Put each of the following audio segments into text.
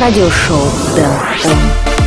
радиошоу Дэн.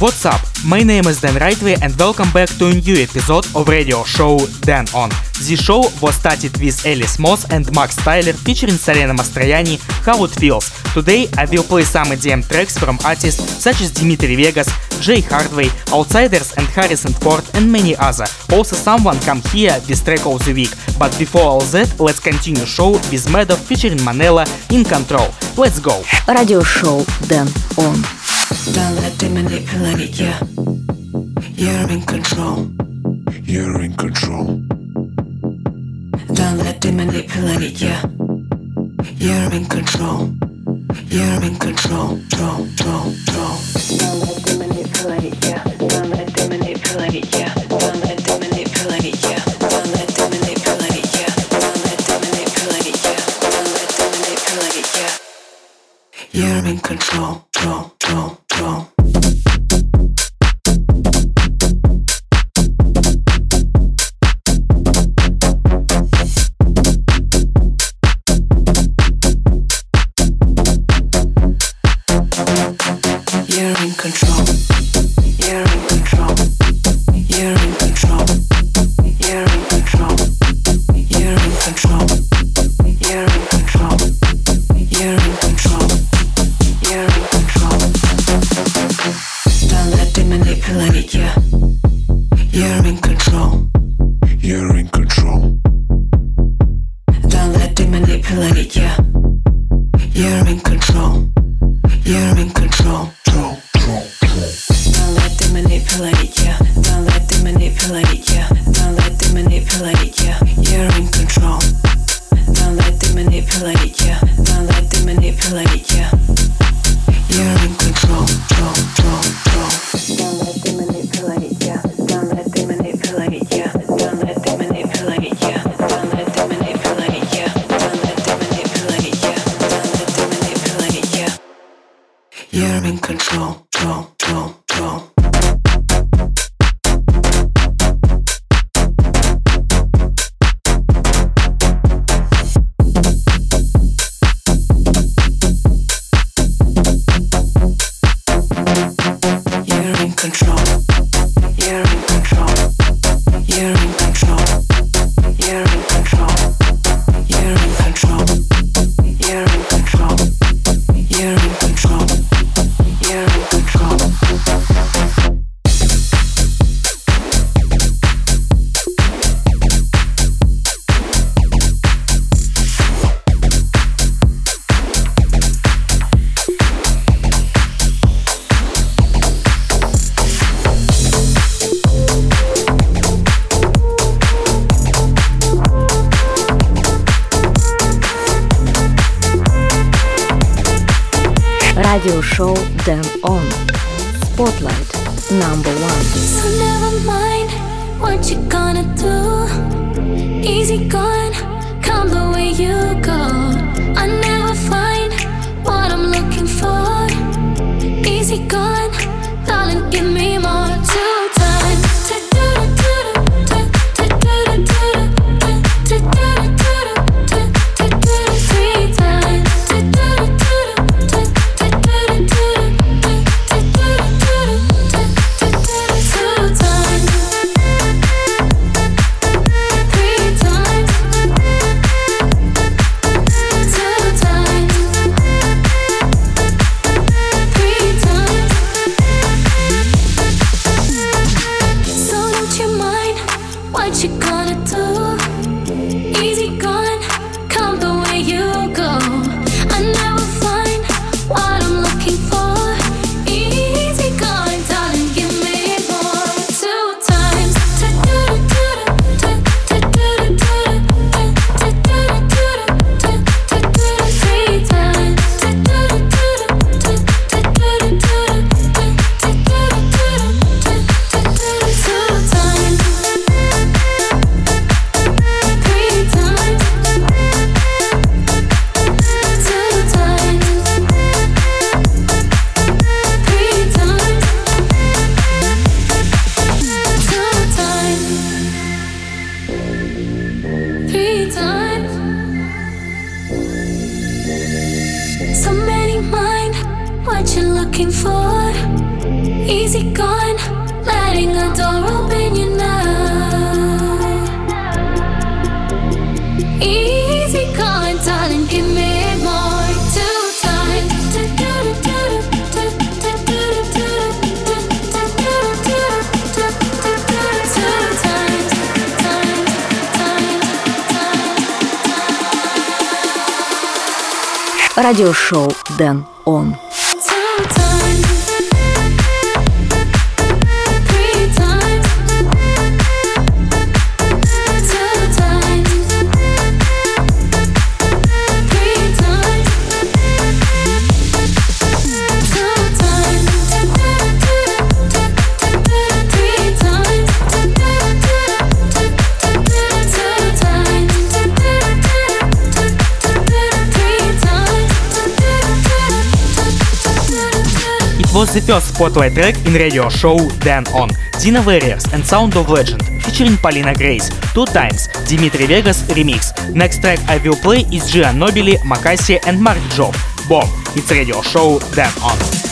What's up? My name is Dan Rightway and welcome back to a new episode of radio show Dan On. The show was started with Alice Moss and Max Tyler featuring Selena Mastroianni How It Feels. Today I will play some EDM tracks from artists such as Dimitri Vegas, Jay Hardway, Outsiders and Harris & Ford and many other. Also someone come here with track of the week. But before all that, let's continue show with Madoff featuring Manela in Control. Let's go! Radio show Dan On. Don't let them manipulate you. You're in control. You're in control. Don't let them manipulate you. You're in control. You're in control. Control, control, control. Don't let them manipulate you. Don't let them manipulate you. радиошоу Дэн Он. was the first spotlight track in radio show Dan On, Dina Warriors and Sound of Legend, featuring Polina Grace two times, Dimitri Vegas remix. Next track I will play is Gian Nobilee, Makasi and Mark Job, Bomb. It's radio show Dan On.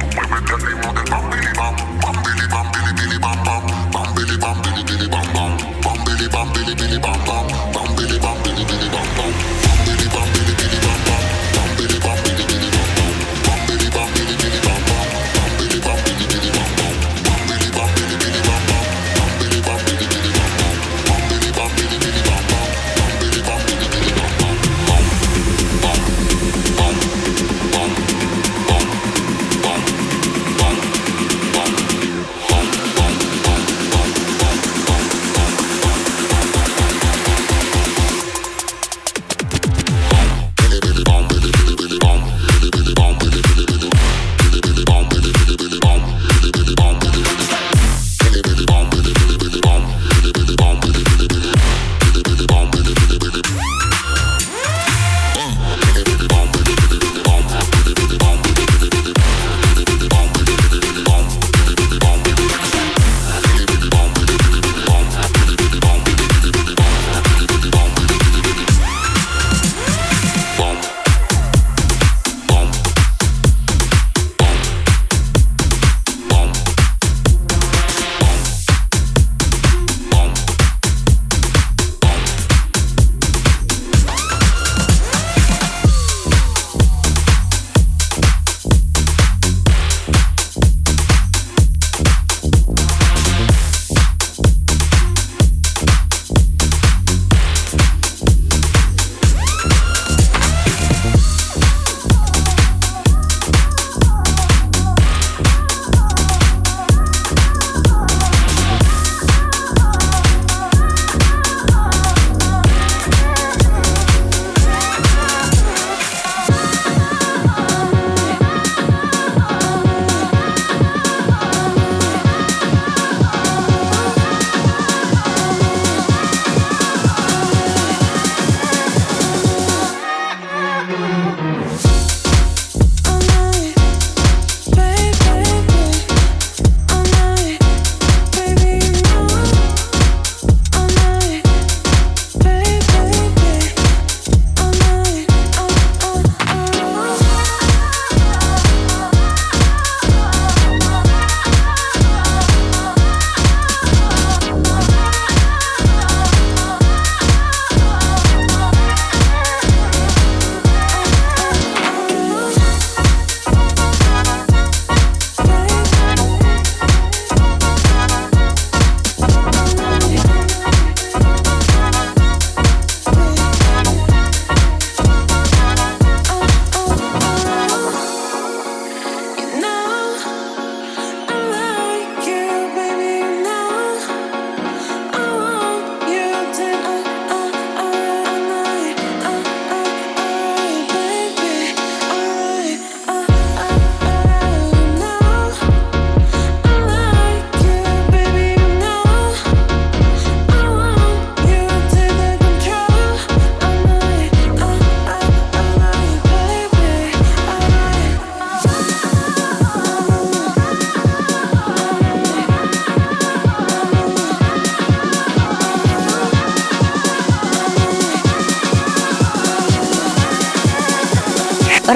Women tell me bam, bam, bam, bam, bam, bam,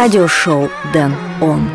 радиошоу Дэн Он.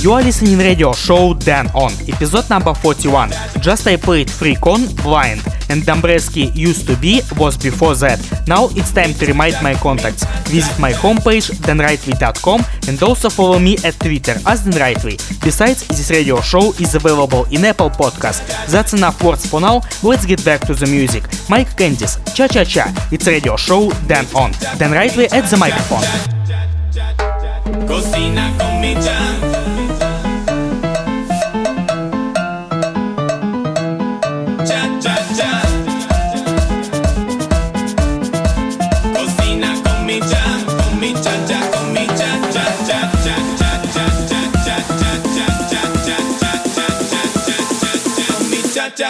You are listening radio show Dan On, episode number 41. Just I played Freecon Blind and Dombresky used to be was before that. Now it's time to remind my contacts. Visit my homepage danrightway.com and also follow me at Twitter as danrightway. Besides, this radio show is available in Apple Podcast. That's enough words for now. Let's get back to the music. Mike Candys, Cha Cha Cha. It's radio show Dan On. Dan Rightway at the microphone.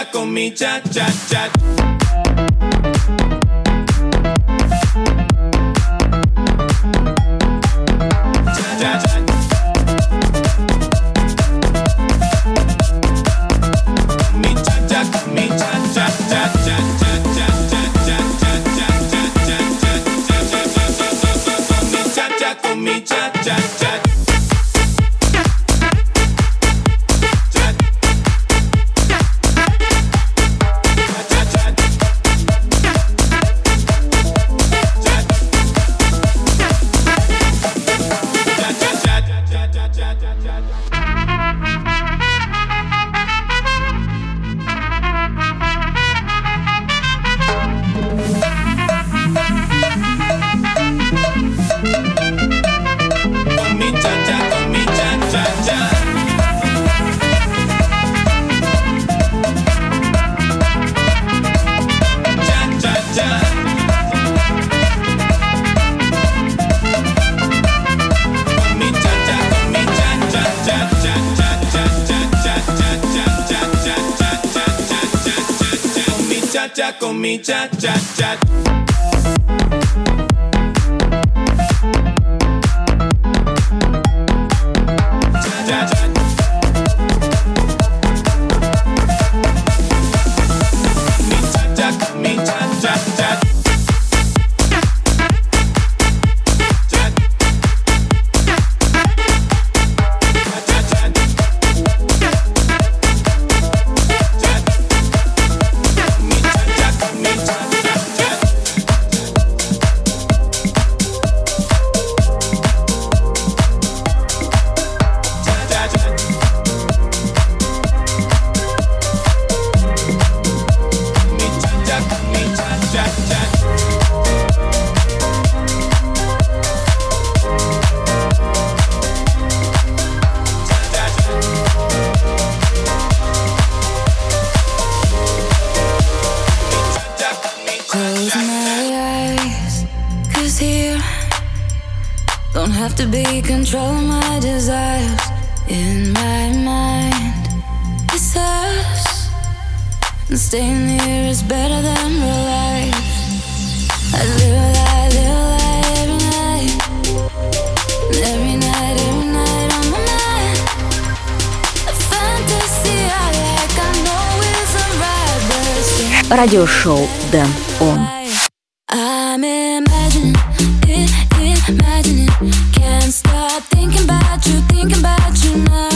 con mi cha cha cha. con mi cha cha cha. I'm imagining it, imagining. Can't stop thinking about you, thinking about you now.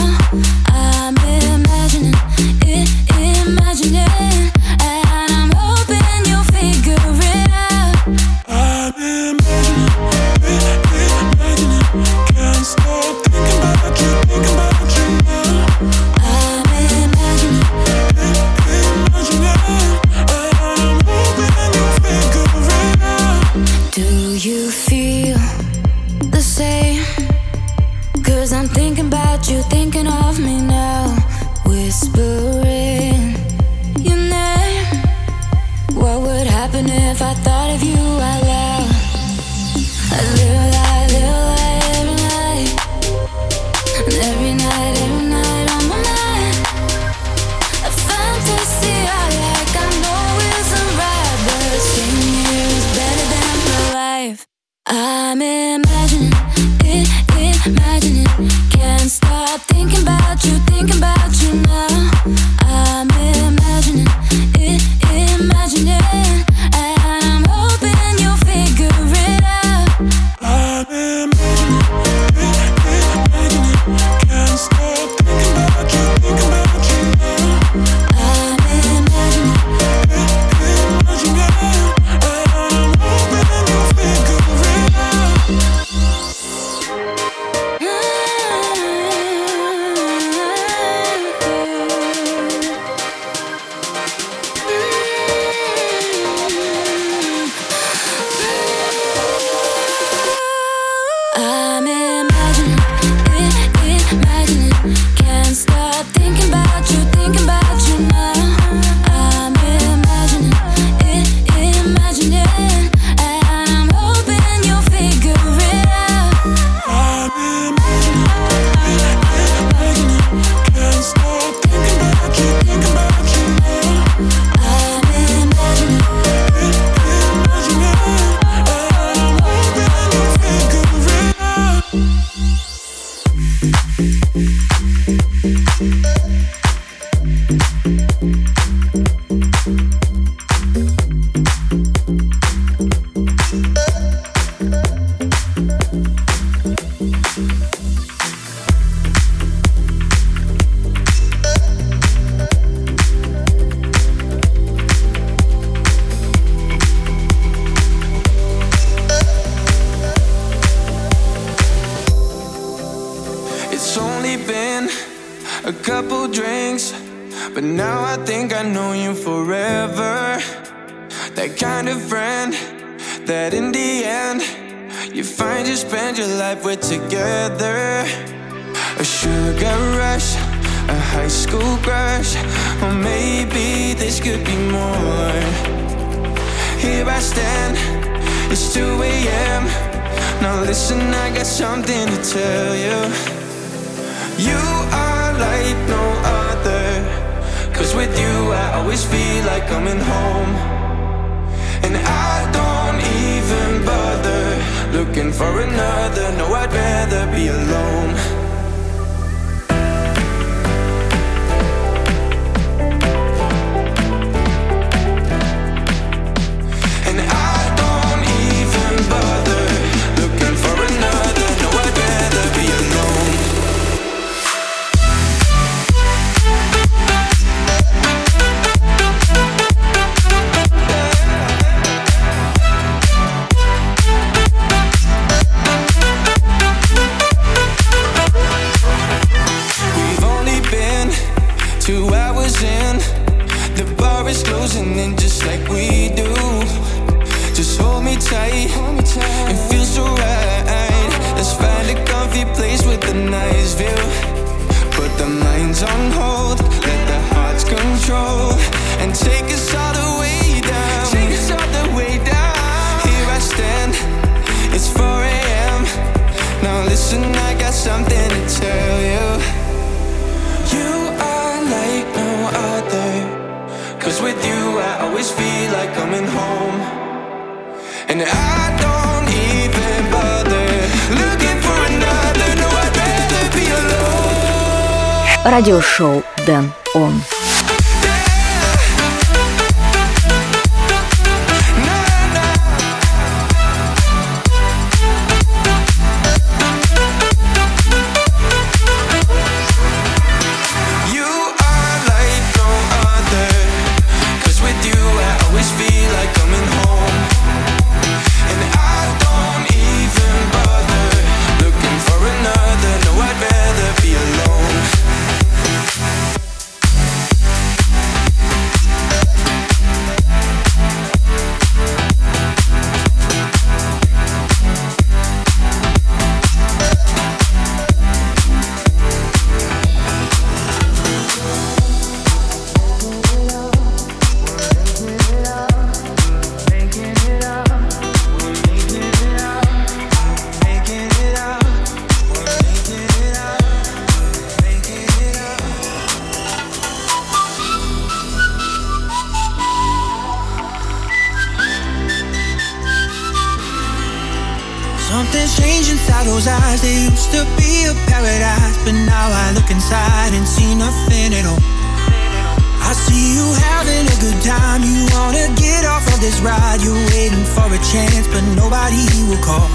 ride, you're waiting for a chance, but nobody will call.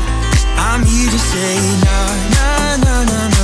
I'm here to say, nah, nah, nah, nah.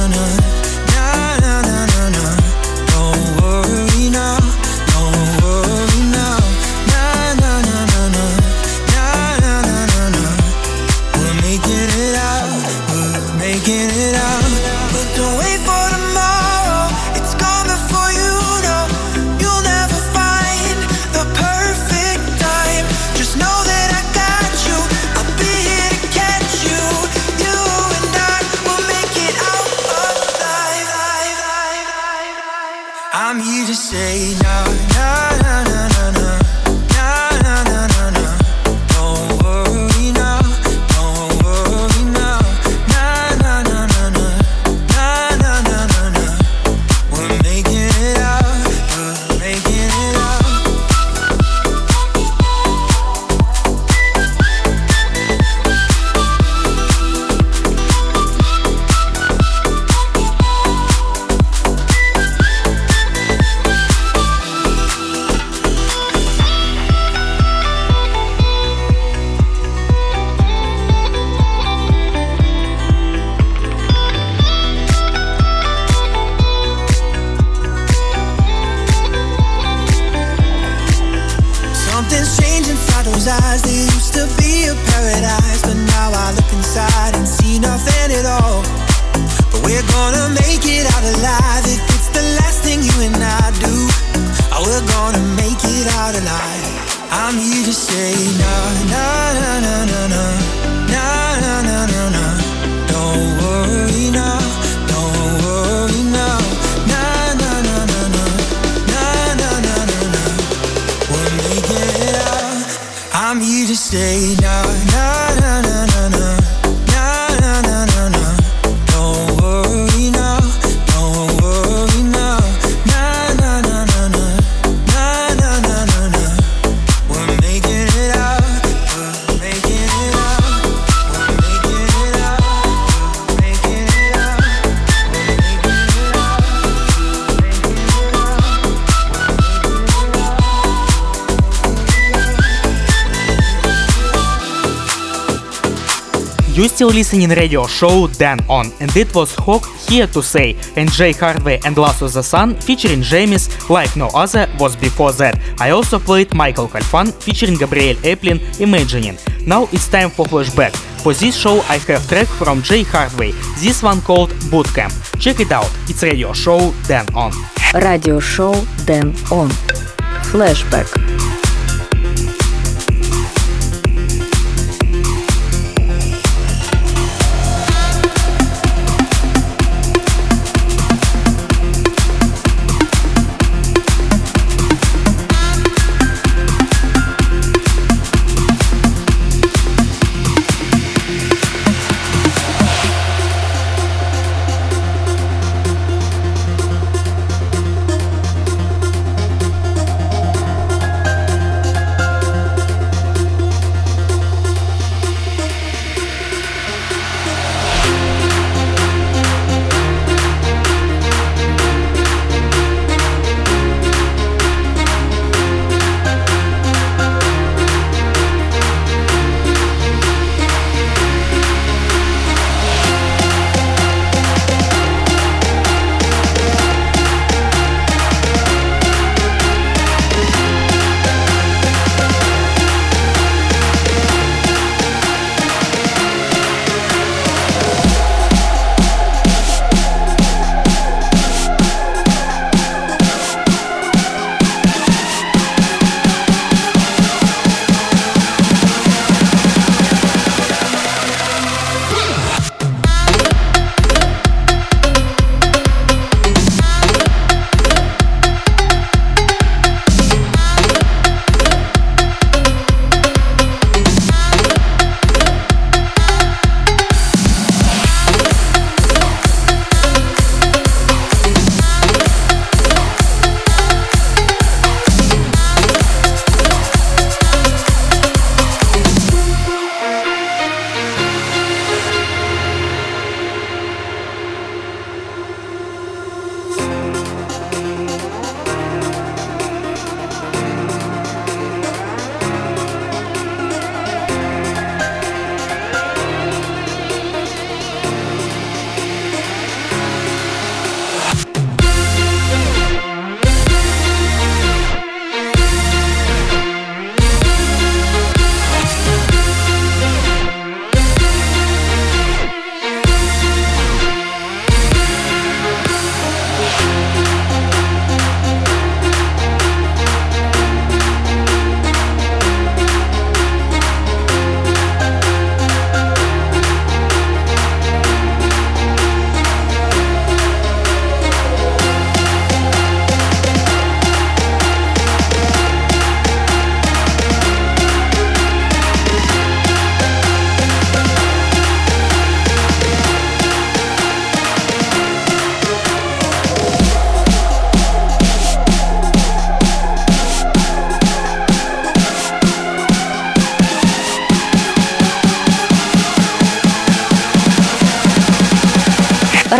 Still listening radio show Dan On, and it was Hawk Here to Say, and Jay Hardway and Lasso the Sun featuring James like no other was before that. I also played Michael Calfan featuring Gabriel Eplin Imagining. Now it's time for flashback. For this show I have track from Jay Hardway, this one called Bootcamp. Check it out, it's radio show Dan On.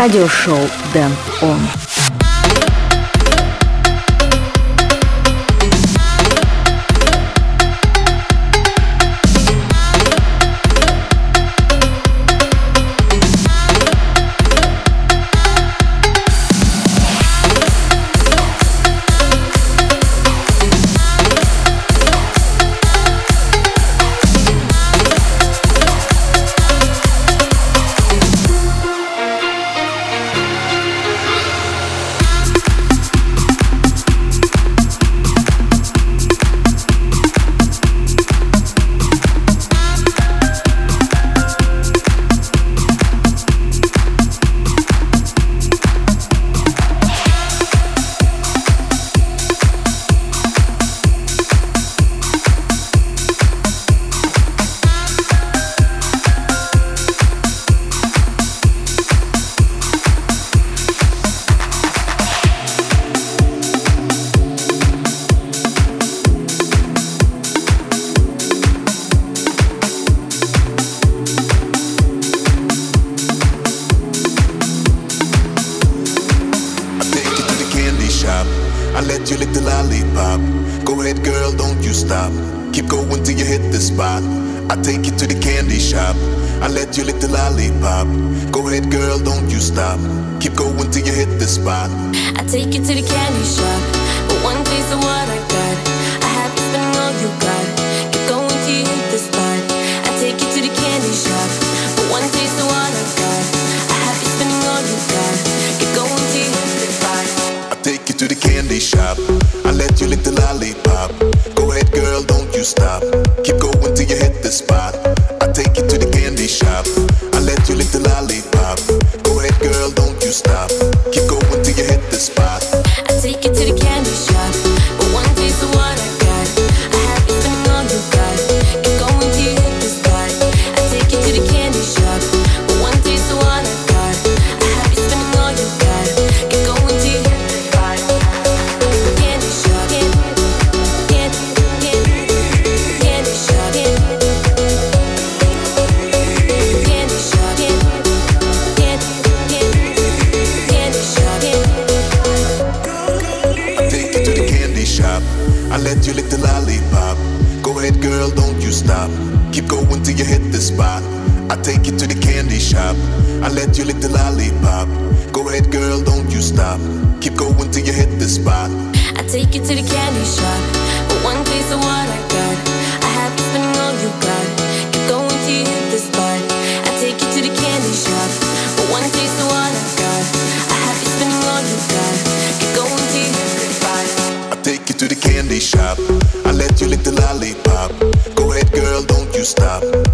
Радиошоу Дэн the lollipop. Go ahead, girl, don't you stop. Keep going till you hit the spot. I take you to the candy shop. I let you lick the lollipop. Go ahead, girl, don't you stop. Keep going till you hit the spot. I take you to the candy shop. But one taste of what I got. I have to spend all you got. Keep going till you hit the spot. I take you to the candy shop. But one taste of what I got. I have to spend all you got. Keep going till you hit the spot. I take you to the candy shop. stop.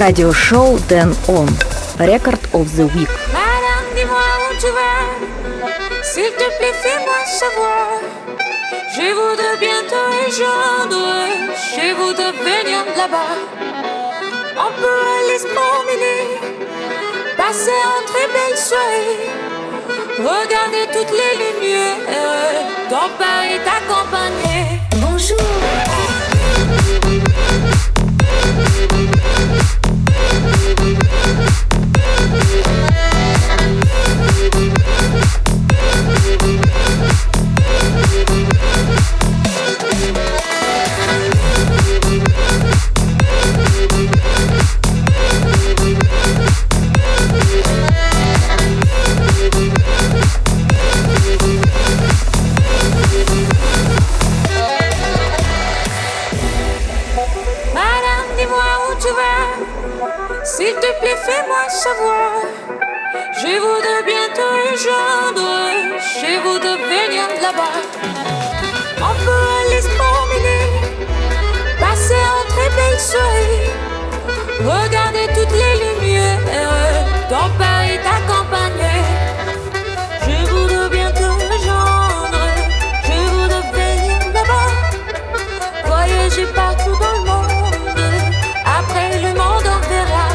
радиошоу Дэн Он. Record of the Week. Madame, dis-moi où tu vas. S'il te plaît, fais-moi savoir. Je voudrais bientôt rejoindre. Je voudrais venir là-bas. On peut aller se promener. Passer une très belle soirée. Regarder toutes les lumières. Ton père est accompagné. Regardez toutes les lumières dans Paris t'accompagner. Je voudrais bien te rejoindre, je voudrais venir là-bas. Voyager partout dans le monde, après le monde on verra.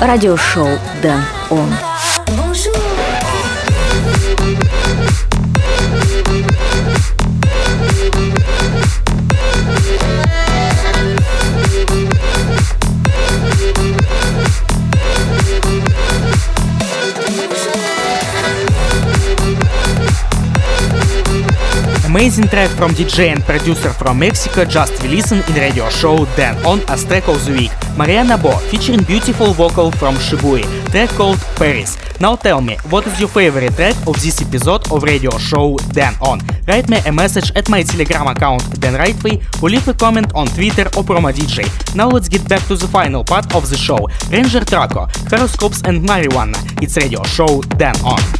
Радиошоу Дэн Он. Amazing track from DJ and producer from Mexico just released in radio show Dan On track of the week. Mariana Bo featuring beautiful vocal from Shibui, track called Paris. Now tell me, what is your favorite track of this episode of radio show Dan On? Write me a message at my telegram account Dan Rightway or leave a comment on Twitter or Promo DJ. Now let's get back to the final part of the show. Ranger Traco, Horoscopes and Marijuana. It's radio show Dan On.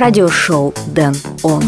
радиошоу «Дэн Он».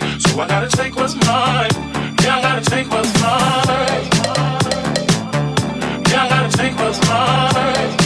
so I gotta take what's mine. Yeah, I gotta take what's mine. Yeah, I gotta take what's mine.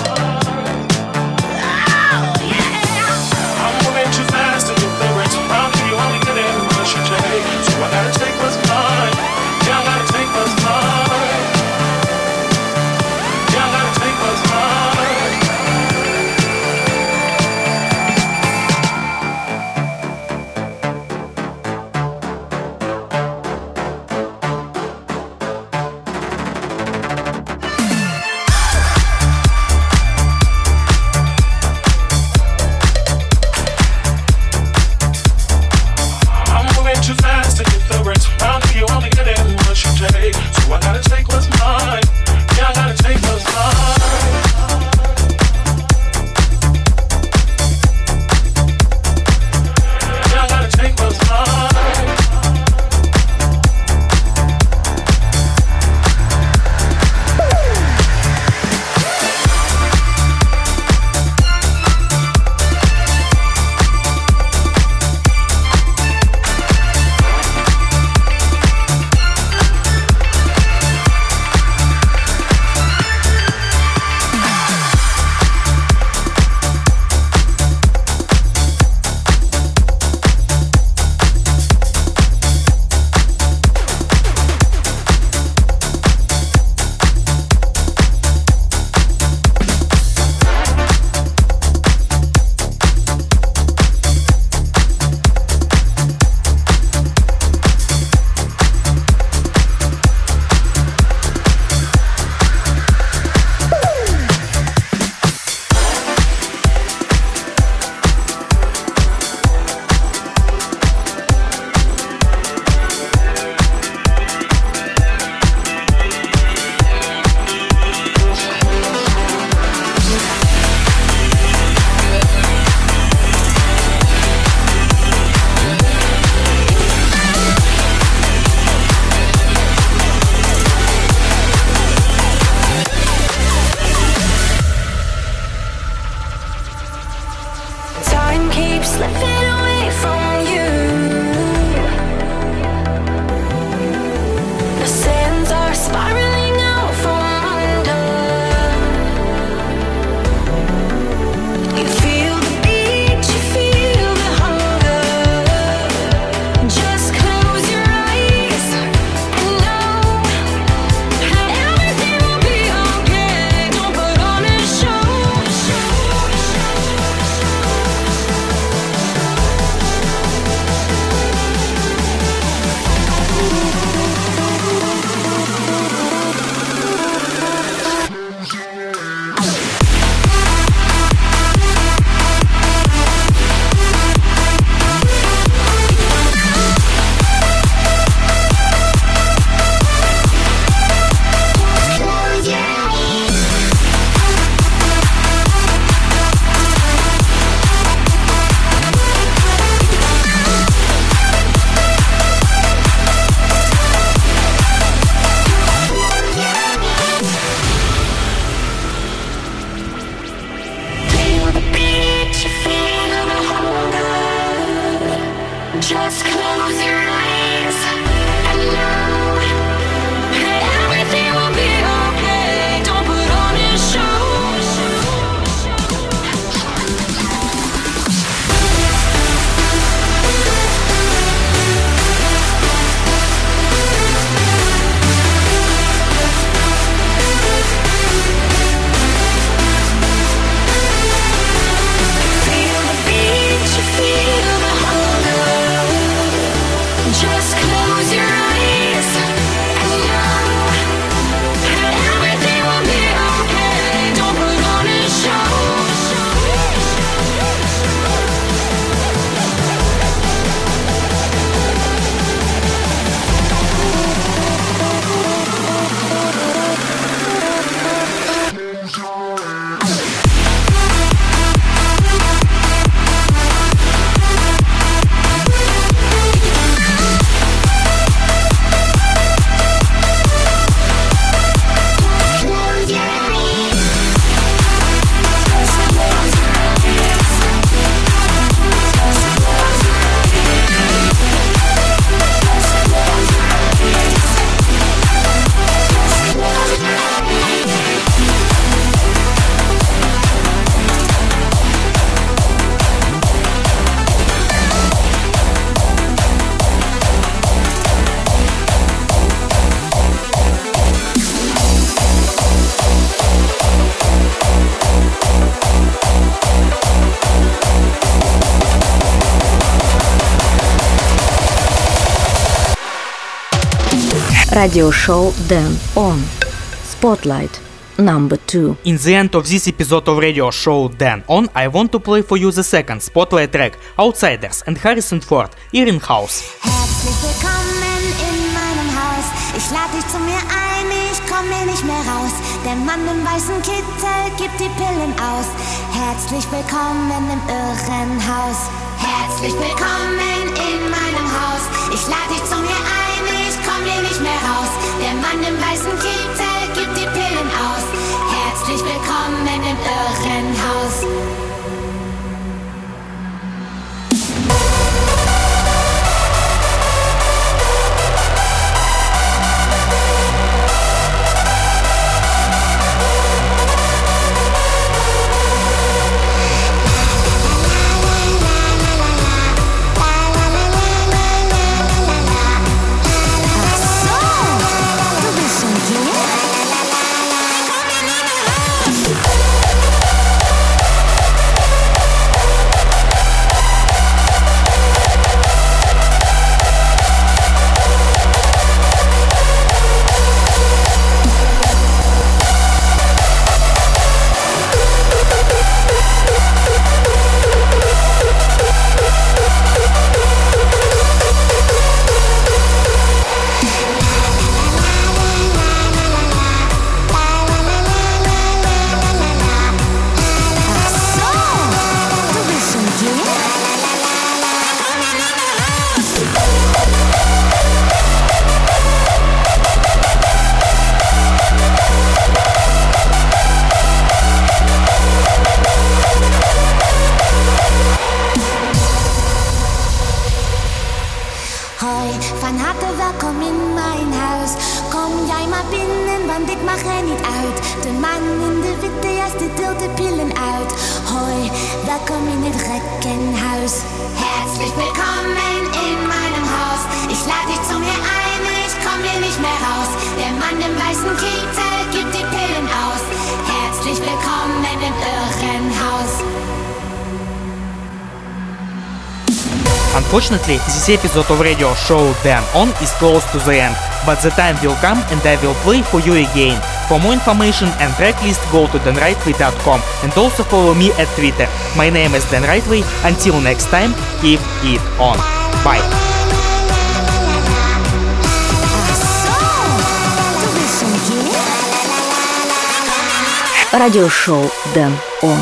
Just close your eyes. Радиошоу Дэн Он. Spotlight. Number 2. In the end of this episode of radio show Dan On, I want to play for you the second spotlight track, Outsiders and Harrison Ford, Erin House. Herzlich willkommen in meinem Haus. Ich lade dich zu mir ein, ich komm hier nicht mehr raus. Der Mann im weißen Kittel gibt die Pillen aus. Herzlich willkommen im Irrenhaus. Herzlich willkommen in meinem Haus. Ich lade dich zu mir ein, hier nicht mehr raus. Der Mann im weißen Kittel gibt die Pillen aus. Herzlich willkommen im Irrenhaus. Hoi, van harte in mijn huis. Kom jij maar binnen, want ik mag er niet uit. De man in de witte jas, die deelt de pillen uit. Hoi, welkom in het Reckenhaus. Herzlich willkommen in meinem Haus. Ich lade dich zu mir ein, ich komm hier nicht mehr raus. Der Mann im weißen Kittel gibt die Pillen aus. Herzlich willkommen im Irrenhaus. Unfortunately, this episode of radio show Dan On is close to the end, but the time will come and I will play for you again. For more information and tracklist, go to denrightway.com and also follow me at Twitter. My name is Dan Rightway. Until next time, keep it on. Bye. радиошоу Дэн Он.